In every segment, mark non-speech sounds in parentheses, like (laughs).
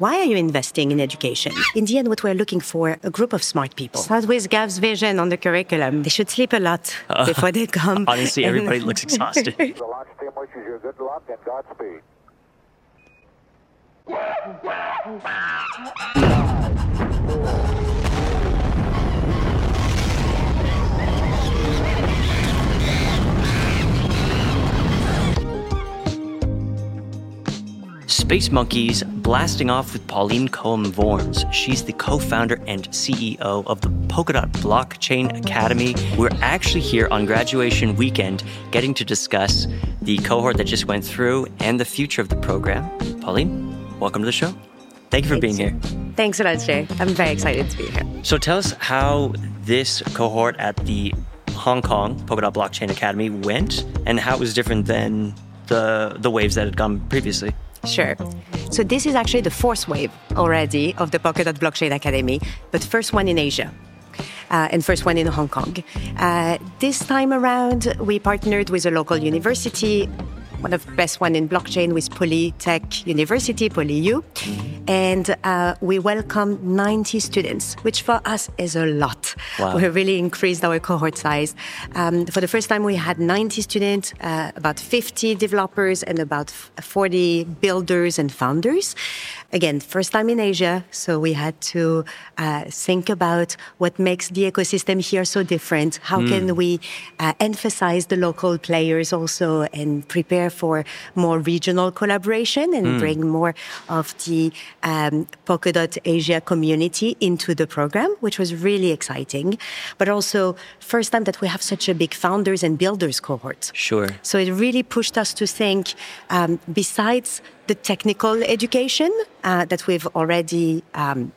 Why are you investing in education? In the end, what we're looking for, a group of smart people. Start with Gav's vision on the curriculum. They should sleep a lot uh, before they come. (laughs) Honestly, everybody looks (laughs) exhausted. The launch team wishes you good luck and Godspeed. Space Monkeys blasting off with Pauline Cohen Vorms. She's the co founder and CEO of the Polkadot Blockchain Academy. We're actually here on graduation weekend getting to discuss the cohort that just went through and the future of the program. Pauline, welcome to the show. Thank you for being here. Thanks a lot, Jay. I'm very excited to be here. So tell us how this cohort at the Hong Kong Polkadot Blockchain Academy went and how it was different than the, the waves that had gone previously. Sure. So this is actually the fourth wave already of the Polkadot Blockchain Academy, but first one in Asia. Uh, and first one in Hong Kong. Uh, this time around, we partnered with a local university, one of the best one in blockchain with Polytech University, PolyU, and uh, we welcomed 90 students, which for us is a lot. Wow. We really increased our cohort size. Um, for the first time, we had 90 students, uh, about 50 developers, and about 40 builders and founders. Again, first time in Asia, so we had to uh, think about what makes the ecosystem here so different. How can we uh, emphasize the local players also and prepare for more regional collaboration and bring more of the um, Polkadot Asia community into the program, which was really exciting. But also, first time that we have such a big founders and builders cohort. Sure. So it really pushed us to think, um, besides the technical education uh, that we've already um,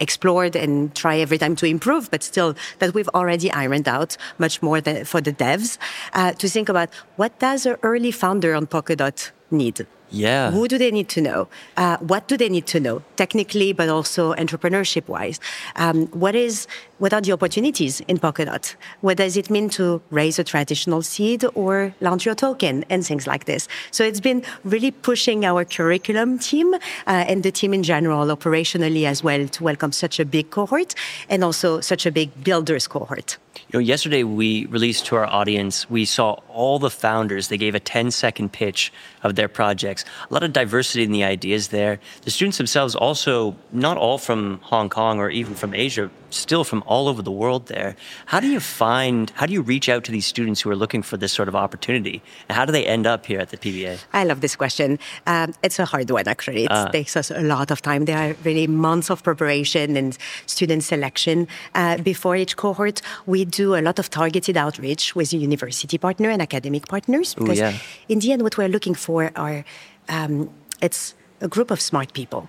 explored and try every time to improve, but still that we've already ironed out much more for the devs, uh, to think about what does an early founder on Polkadot need? Yeah. Who do they need to know? Uh, what do they need to know technically, but also entrepreneurship wise? Um, what is what are the opportunities in Polkadot? What does it mean to raise a traditional seed or launch your token and things like this? So it's been really pushing our curriculum team uh, and the team in general operationally as well to welcome such a big cohort and also such a big builders cohort. You know, yesterday we released to our audience, we saw all the founders. They gave a 10 second pitch of their projects. A lot of diversity in the ideas there. The students themselves also, not all from Hong Kong or even from Asia, still from all over the world there. How do you find, how do you reach out to these students who are looking for this sort of opportunity? And how do they end up here at the PBA? I love this question. Um, it's a hard one, actually. It Ah. takes us a lot of time. There are really months of preparation and student selection uh, before each cohort. We do a lot of targeted outreach with university partner and academic partners because, yeah. in the end, what we're looking for are um, it's a group of smart people,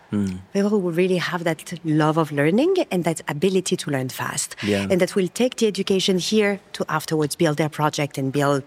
people who really have that love of learning and that ability to learn fast, Yeah. and that will take the education here to afterwards build their project and build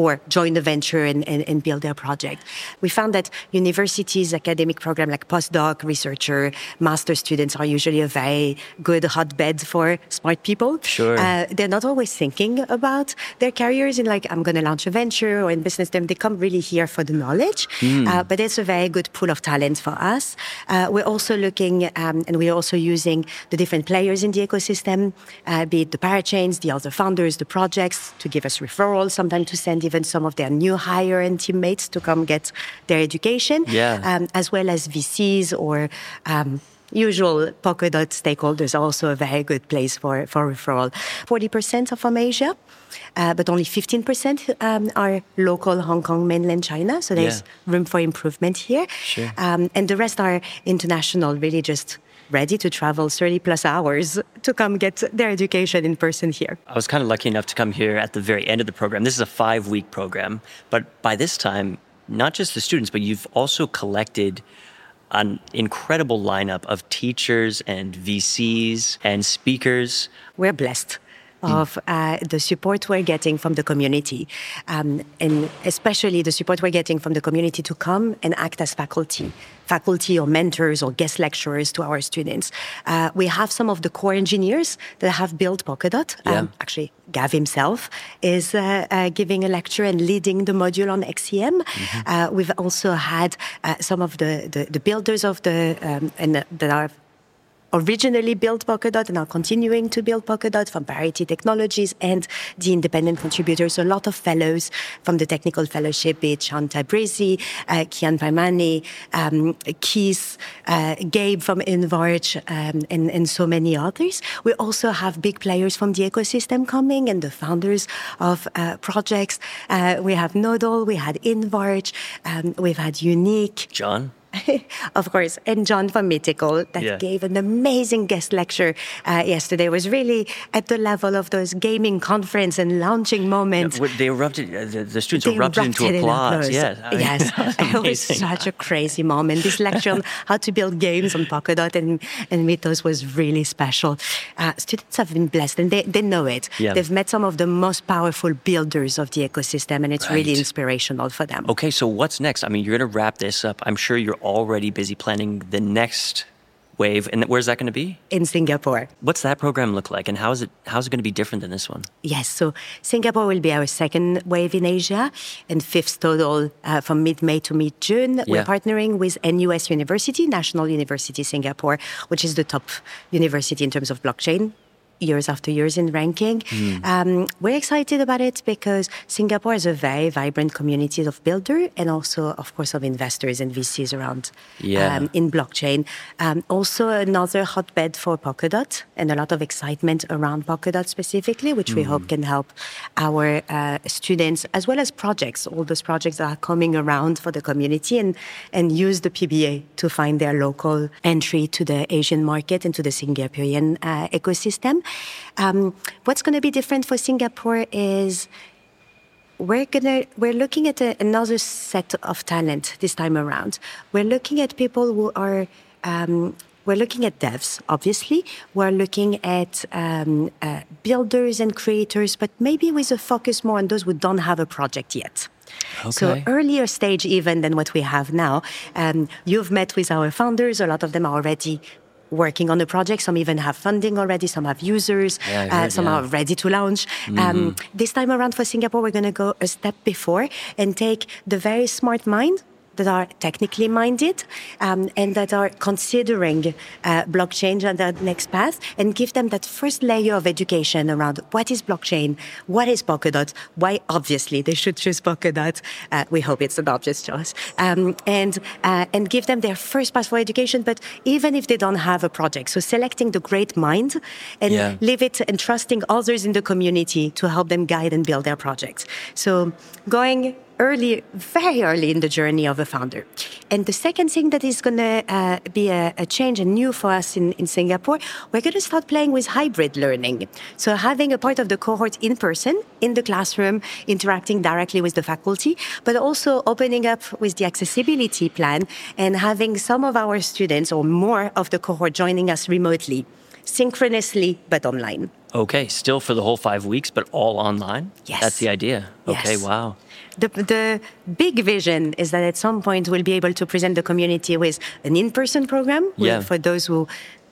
or join the venture and, and, and build their project. We found that universities, academic programs like postdoc, researcher, master students are usually a very good hotbed for smart people. Sure. Uh, they're not always thinking about their careers in like, I'm going to launch a venture or in business. Them, they come really here for the knowledge. Uh, but it's a very good pool of talent for us. Uh, we're also looking, um, and we're also using the different players in the ecosystem, uh, be it the parachains, the other founders, the projects, to give us referrals, sometimes to send even some of their new hire and teammates to come get their education, Yeah. um, as well as VCs or um, usual Polkadot stakeholders are also a very good place for, for referral. 40% are from Asia, uh, but only 15% um, are local Hong Kong, mainland China. So there's Yeah. room for improvement here. Sure. Um, and the rest are international, really just ready to travel 30 plus hours to come get their education in person here. I was kind of lucky enough to come here at the very end of the program. This is a five week program, but by this time, not just the students, but you've also collected an incredible lineup of teachers and VCs and speakers. We're blessed. Of uh, the support we're getting from the community, um, and especially the support we're getting from the community to come and act as faculty, faculty or mentors or guest lecturers to our students. Uh, we have some of the core engineers that have built Polkadot. Yeah. Um, actually, Gav himself is uh, uh, giving a lecture and leading the module on XCM. Uh, we've also had uh, some of the, the, the builders of the um, and that are originally built Polkadot and are continuing to build Polkadot from Parity Technologies and the independent contributors. A lot of fellows from the technical fellowship, be it Shawn Tabrizi, uh, Kian Paimani, um, Keith, uh, Gabe from Invarch, um, and, and so many others. We also have big players from the ecosystem coming and the founders of uh, projects. Uh, we have Nodle, we had Invarch, um, we've had Unique. John? (laughs) of course, and John from Mythical that Yeah. gave an amazing guest lecture uh, yesterday. It was really at the level of those gaming conference and launching moments. What- They erupted, uh, the, the students They erupted into erupted in applause. applause. Yes. I mean, yes. (laughs) (laughs) it was such a crazy moment. This lecture on how to build games on Polkadot and, and Mythos was really special. Uh, students have been blessed and they, they know it. Yeah. They've met some of the most powerful builders of the ecosystem and it's really inspirational for them. Okay, so what's next? I mean, you're going to wrap this up. I'm sure you're already busy planning the next wave. And where's that going to be? In Singapore. What's that program look like? And how is it, how's it going to be different than this one? Yes, so Singapore will be our second wave in Asia and fifth total uh, from mid May to mid June. Yeah. We're partnering with NUS University, National University Singapore, which is the top university in terms of blockchain. Years after years in ranking. Hmm. Um, we're excited about it because Singapore is a very vibrant community of builders and also, of course, of investors and VCs around Yeah. um, in blockchain. Um, also, another hotbed for Polkadot and a lot of excitement around Polkadot specifically, which we hope can help our uh, students as well as projects, all those projects that are coming around for the community and, and use the PBA to find their local entry to the Asian market and to the Singaporean uh, ecosystem. Um, what's going to be different for Singapore is we're gonna we're looking at a, another set of talent this time around. We're looking at people who are. Um, we're looking at devs, obviously. We're looking at um, uh, builders and creators, but maybe with a focus more on those who don't have a project yet. Okay. So earlier stage even than what we have now. Um, you've met with our founders. A lot of them are already working on the project. Some even have funding already. Some have users. Yeah, I uh, some yeah. are ready to launch. Um, this time around for Singapore, we're going to go a step before and take the very smart mind that are technically minded um, and that are considering uh, blockchain and that next path and give them that first layer of education around what is blockchain, what is Polkadot, why obviously they should choose Polkadot. Uh, we hope it's an obvious choice. Um, and, uh, and give them their first path for education, but even if they don't have a project. So selecting the great mind and Yeah. leave it and trusting others in the community to help them guide and build their projects. So going early, very early in the journey of a founder. And the second thing that is going to uh, be a, a change and new for us in, in Singapore, we're going to start playing with hybrid learning. So having a part of the cohort in person, in the classroom, interacting directly with the faculty, but also opening up with the accessibility plan and having some of our students or more of the cohort joining us remotely, synchronously, but online. Okay, still for the whole five weeks, but all online? Yes. That's the idea. Okay, Yes. wow. The, the big vision is that at some point we'll be able to present the community with an in person program Yeah. for those who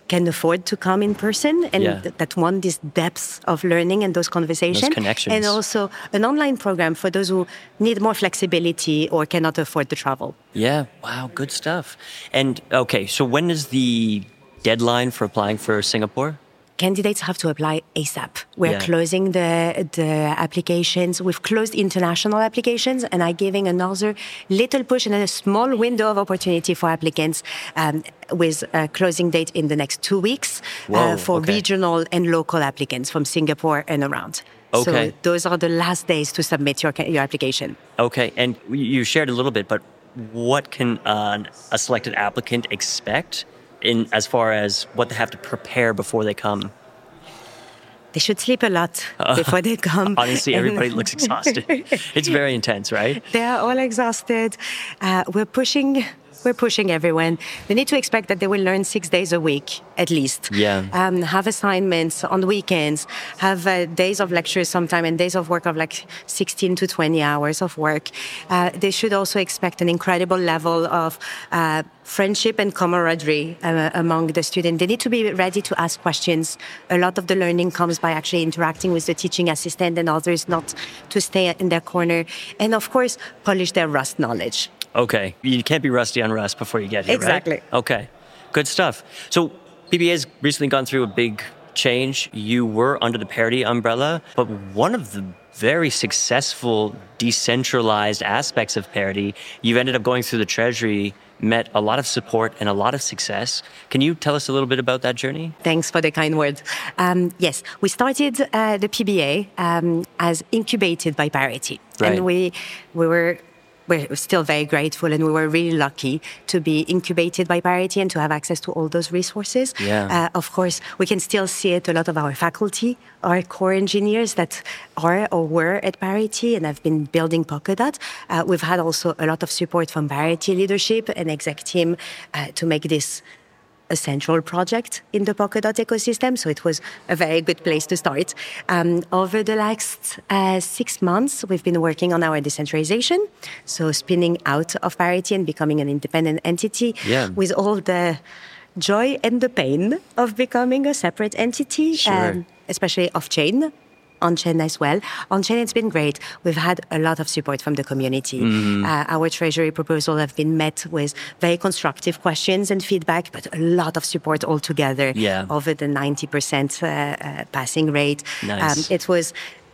can afford to come in person and Yeah. th- that want this depth of learning and those conversations. connections. And also an online program for those who need more flexibility or cannot afford the travel. Yeah, wow, good stuff. And okay, so when is the deadline for applying for Singapore? Candidates have to apply ASAP. We're Yeah. closing the the applications. We've closed international applications, and I'm giving another little push and a small window of opportunity for applicants um, with a closing date in the next two weeks Whoa, uh, for okay. regional and local applicants from Singapore and around. Okay. So those are the last days to submit your your application. Okay, and you shared a little bit, but what can uh, a selected applicant expect in as far as what they have to prepare before they come? They should sleep a lot before they (laughs) come. Honestly, everybody looks (laughs) exhausted. it's very intense, right? They are all exhausted. Uh, we're pushing we're pushing everyone. They need to expect that they will learn six days a week at least. Yeah. Um, have assignments on weekends, have uh, days of lectures sometime, and days of work of like 16 to 20 hours of work. Uh, they should also expect an incredible level of uh, friendship and camaraderie uh, among the students. They need to be ready to ask questions. A lot of the learning comes by actually interacting with the teaching assistant and others, not to stay in their corner. And of course, polish their Rust knowledge. Okay. You can't be rusty on Rust before you get here, Exactly. right? Okay. Good stuff. So PBA has recently gone through a big change. You were under the Parity umbrella, but one of the very successful decentralized aspects of Parity, you've ended up going through the Treasury, met a lot of support and a lot of success. Can you tell us a little bit about that journey? Thanks for the kind words. Um, yes, we started uh, the PBA um, as incubated by Parity, Right. and we we were. We're still very grateful, and we were really lucky to be incubated by Parity and to have access to all those resources. Yeah. Uh, of course, we can still see it. A lot of our faculty are core engineers that are or were at Parity and have been building Polkadot. Uh, we've had also a lot of support from Parity leadership and exec team uh, to make this a central project in the Polkadot ecosystem, so it was a very good place to start. Um, over the last uh, six months, we've been working on our decentralization, so spinning out of Parity and becoming an independent entity Yeah. with all the joy and the pain of becoming a separate entity, Sure. especially off chain. On chain as well. On chain, it's been great. We've had a lot of support from the community. Mm-hmm. Uh, our treasury proposal have been met with very constructive questions and feedback, but a lot of support altogether. Yeah. Over the 90% uh, uh, passing rate. Nice. Um, it was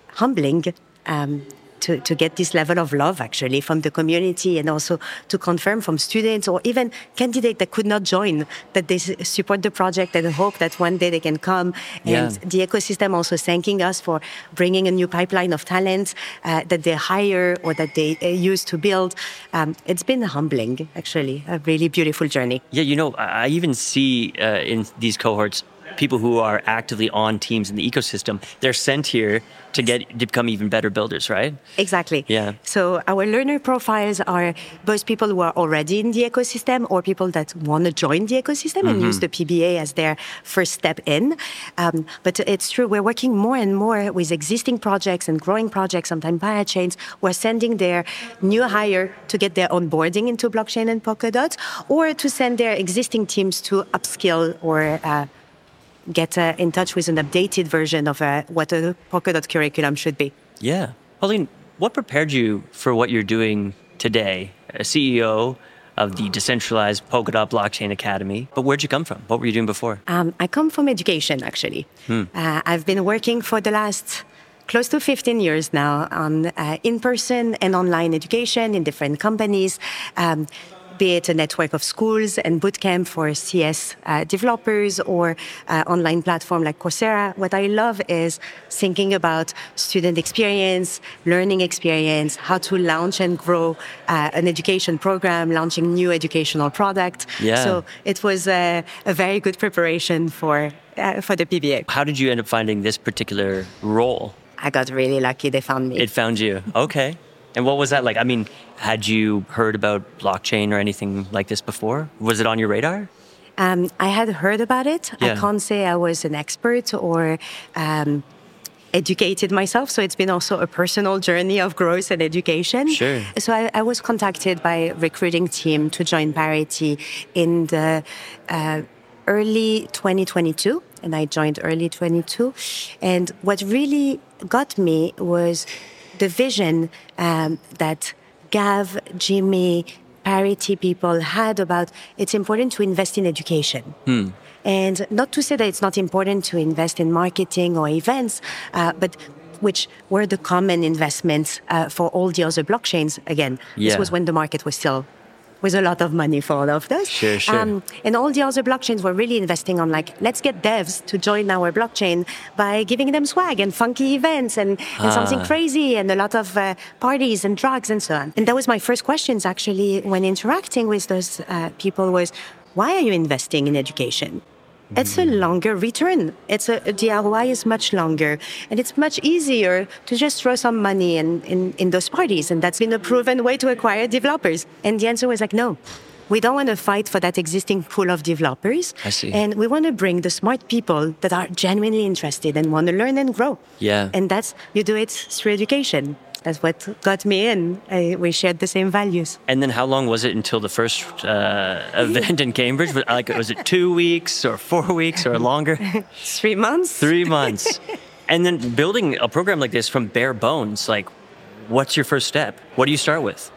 humbling. Um, to, to get this level of love actually from the community and also to confirm from students or even candidates that could not join that they support the project and hope that one day they can come. And Yeah. the ecosystem also thanking us for bringing a new pipeline of talent uh, that they hire or that they uh, use to build. Um, it's been humbling actually a really beautiful journey. Yeah, you know, I I even see uh, in these cohorts people who are actively on teams in the ecosystem. They're sent here to get to become even better builders, right? Exactly. Yeah. So our learner profiles are both people who are already in the ecosystem or people that want to join the ecosystem and use the PBA as their first step in. Um, but it's true, we're working more and more with existing projects and growing projects, sometimes parachains We're sending their new hire to get their onboarding into blockchain and Polkadot or to send their existing teams to upskill or uh, get uh, in touch with an updated version of uh, what a Polkadot curriculum should be. Yeah. Pauline, what prepared you for what you're doing today? A CEO of the decentralized Polkadot Blockchain Academy. But where'd you come from? What were you doing before? Um, I come from education, actually. Uh, I've been working for the last close to 15 years now on uh, in person and online education in different companies. Um, be it a network of schools and bootcamp for CS uh, developers or uh, online platform like Coursera. What I love is thinking about student experience, learning experience, how to launch and grow uh, an education program, launching new educational product. Yeah. So it was a, a very good preparation for uh, for the PBA. How did you end up finding this particular role? I got really lucky; they found me. It found you. Okay. And what was that like? I mean, had you heard about blockchain or anything like this before? Was it on your radar? Um, I had heard about it. Yeah. I can't say I was an expert or um, educated myself. So it's been also a personal journey of growth and education. Sure. So I, I was contacted by a recruiting team to join Parity in the uh, early 2022, and I joined early 22. And what really got me was the vision um, that Gav, Jimmy, Parity people had about it's important to invest in education. And not to say that it's not important to invest in marketing or events, uh, but which were the common investments uh, for all the other blockchains. Again, Yeah. this was when the market was still with a lot of money for all of those. Sure, sure. and all the other blockchains were really investing on like, let's get devs to join our blockchain by giving them swag and funky events and, and something Ah. crazy and a lot of uh, parties and drugs and so on. And that was my first questions actually when interacting with those uh, people was, why are you investing in education? It's a longer return. It's a the ROI is much longer, and it's much easier to just throw some money in, in, in those parties, and that's been a proven way to acquire developers. And the answer was like, no, we don't want to fight for that existing pool of developers. I see. And we want to bring the smart people that are genuinely interested and want to learn and grow. Yeah. And that's, you do it through education. That's what got me in. I, we shared the same values. And then how long was it until the first uh, (laughs) event in Cambridge? Was- Like, was it two weeks or four weeks or longer? (laughs) Three months. Three months. and then building a program like this from bare bones, like, what's your first step? What do you start with?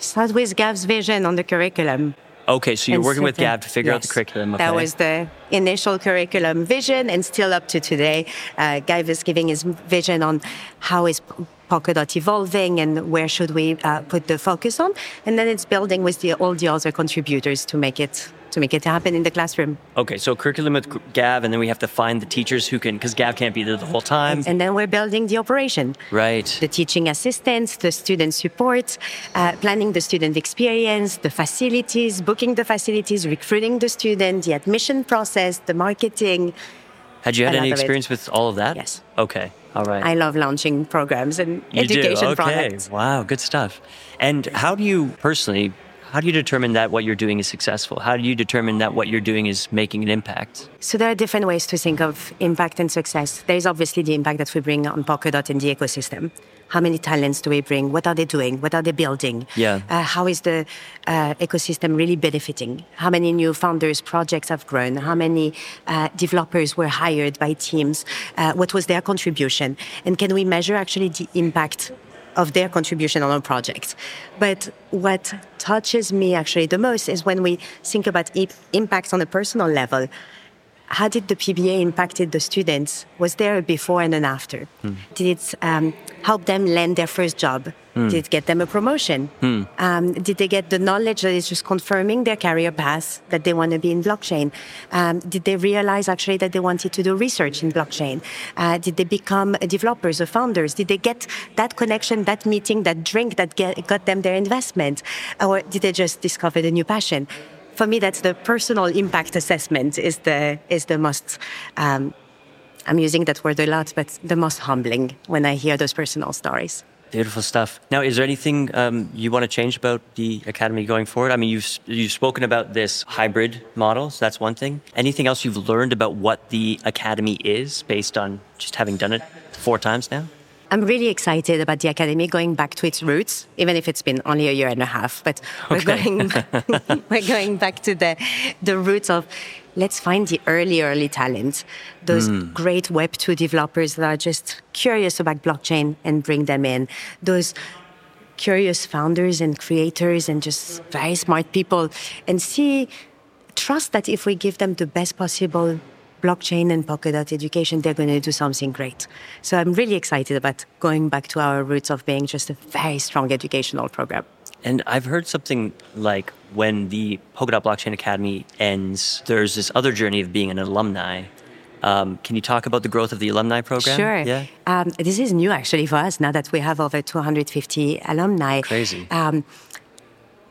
Start with Gav's vision on the curriculum. Okay, so you're and working with Gav to figure out the curriculum. Okay. That was the initial curriculum vision, and still up to today. Uh, Gav is giving his vision on how is Polkadot evolving and where should we uh, put the focus on, and then it's building with the, all the other contributors to make it to make it happen in the classroom. Okay, so curriculum with Gav, and then we have to find the teachers who can, because Gav can't be there the whole time. And then we're building the operation. right. the teaching assistants, the student support, uh, planning the student experience, the facilities, booking the facilities, recruiting the student, the admission process, the marketing. Had you had any lot of it. experience with all of that? Yes. Okay, all right. I love launching programs and You education do? Okay. products. Wow, good stuff. And how do you personally, how do you determine that what you're doing is successful? How do you determine that what you're doing is making an impact? So there are different ways to think of impact and success. There is obviously the impact that we bring on Polkadot in the ecosystem. How many talents do we bring? What are they doing? What are they building? Yeah. Uh, how is the uh, ecosystem really benefiting? How many new founders projects have grown? How many uh, developers were hired by teams? Uh, what was their contribution? And can we measure actually the impact of their contribution on our project? But what touches me actually the most is when we think about i- impacts on a personal level how did the PBA impacted the students? Was there a before and an after? Did it um, help them land their first job? Did it get them a promotion? Um, did they get the knowledge that is just confirming their career path that they want to be in blockchain? Um, did they realize actually that they wanted to do research in blockchain? Uh, did they become developers or founders? Did they get that connection, that meeting, that drink that get, got them their investment? Or did they just discover the new passion? For me, that's the personal impact assessment is the is the most. Um, I'm using that word a lot, but the most humbling when I hear those personal stories. Beautiful stuff. Now, is there anything um, you want to change about the academy going forward? I mean, you've you've spoken about this hybrid model, so that's one thing. Anything else you've learned about what the academy is based on just having done it four times now? I'm really excited about the academy going back to its roots, even if it's been only a year and a half. But we're Okay. going (laughs) we're going back to the the roots of let's find the early early talent, those hmm. great Web two developers that are just curious about blockchain and bring them in. Those curious founders and creators and just very smart people and see trust that if we give them the best possible blockchain and Polkadot education, they're going to do something great. So I'm really excited about going back to our roots of being just a very strong educational program. And I've heard something like when the Polkadot Blockchain Academy ends, there's this other journey of being an alumni. Um, can you talk about the growth of the alumni program? Sure. Yeah. Um, this is new actually for us now that we have over 250 alumni. Crazy. Um,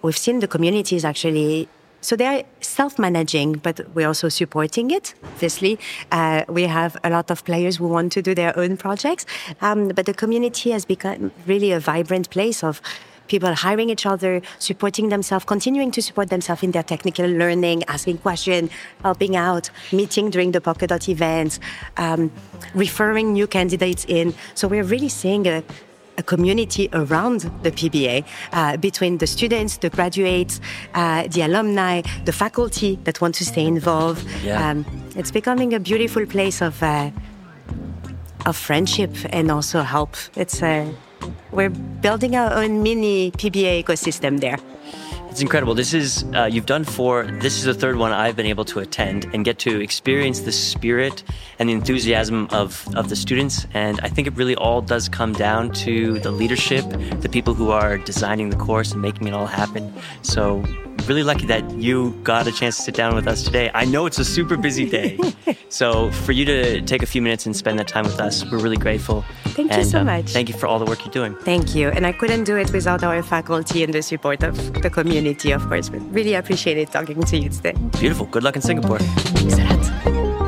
we've seen the communities actually. So they're self-managing, but we're also supporting it. Obviously, uh, we have a lot of players who want to do their own projects, um, but the community has become really a vibrant place of people hiring each other, supporting themselves, continuing to support themselves in their technical learning, asking questions, helping out, meeting during the Polkadot events, um, referring new candidates in. So we're really seeing a a community around the PBA uh, between the students, the graduates, uh, the alumni, the faculty that want to stay involved. Yeah. Um, it's becoming a beautiful place of uh, of friendship and also help. It's uh, we're building our own mini PBA ecosystem there. It's incredible. This is uh, you've done four. This is the third one I've been able to attend and get to experience the spirit and the enthusiasm of of the students. And I think it really all does come down to the leadership, the people who are designing the course and making it all happen. So really lucky that you got a chance to sit down with us today. I know it's a super busy day, (laughs) so for you to take a few minutes and spend that time with us, we're really grateful. Thank you so um, much. Thank you for all the work you're doing. Thank you. And I couldn't do it without our faculty and the support of the community, of course. But really appreciate it talking to you today. Beautiful. Good luck in Singapore. Thanks a lot.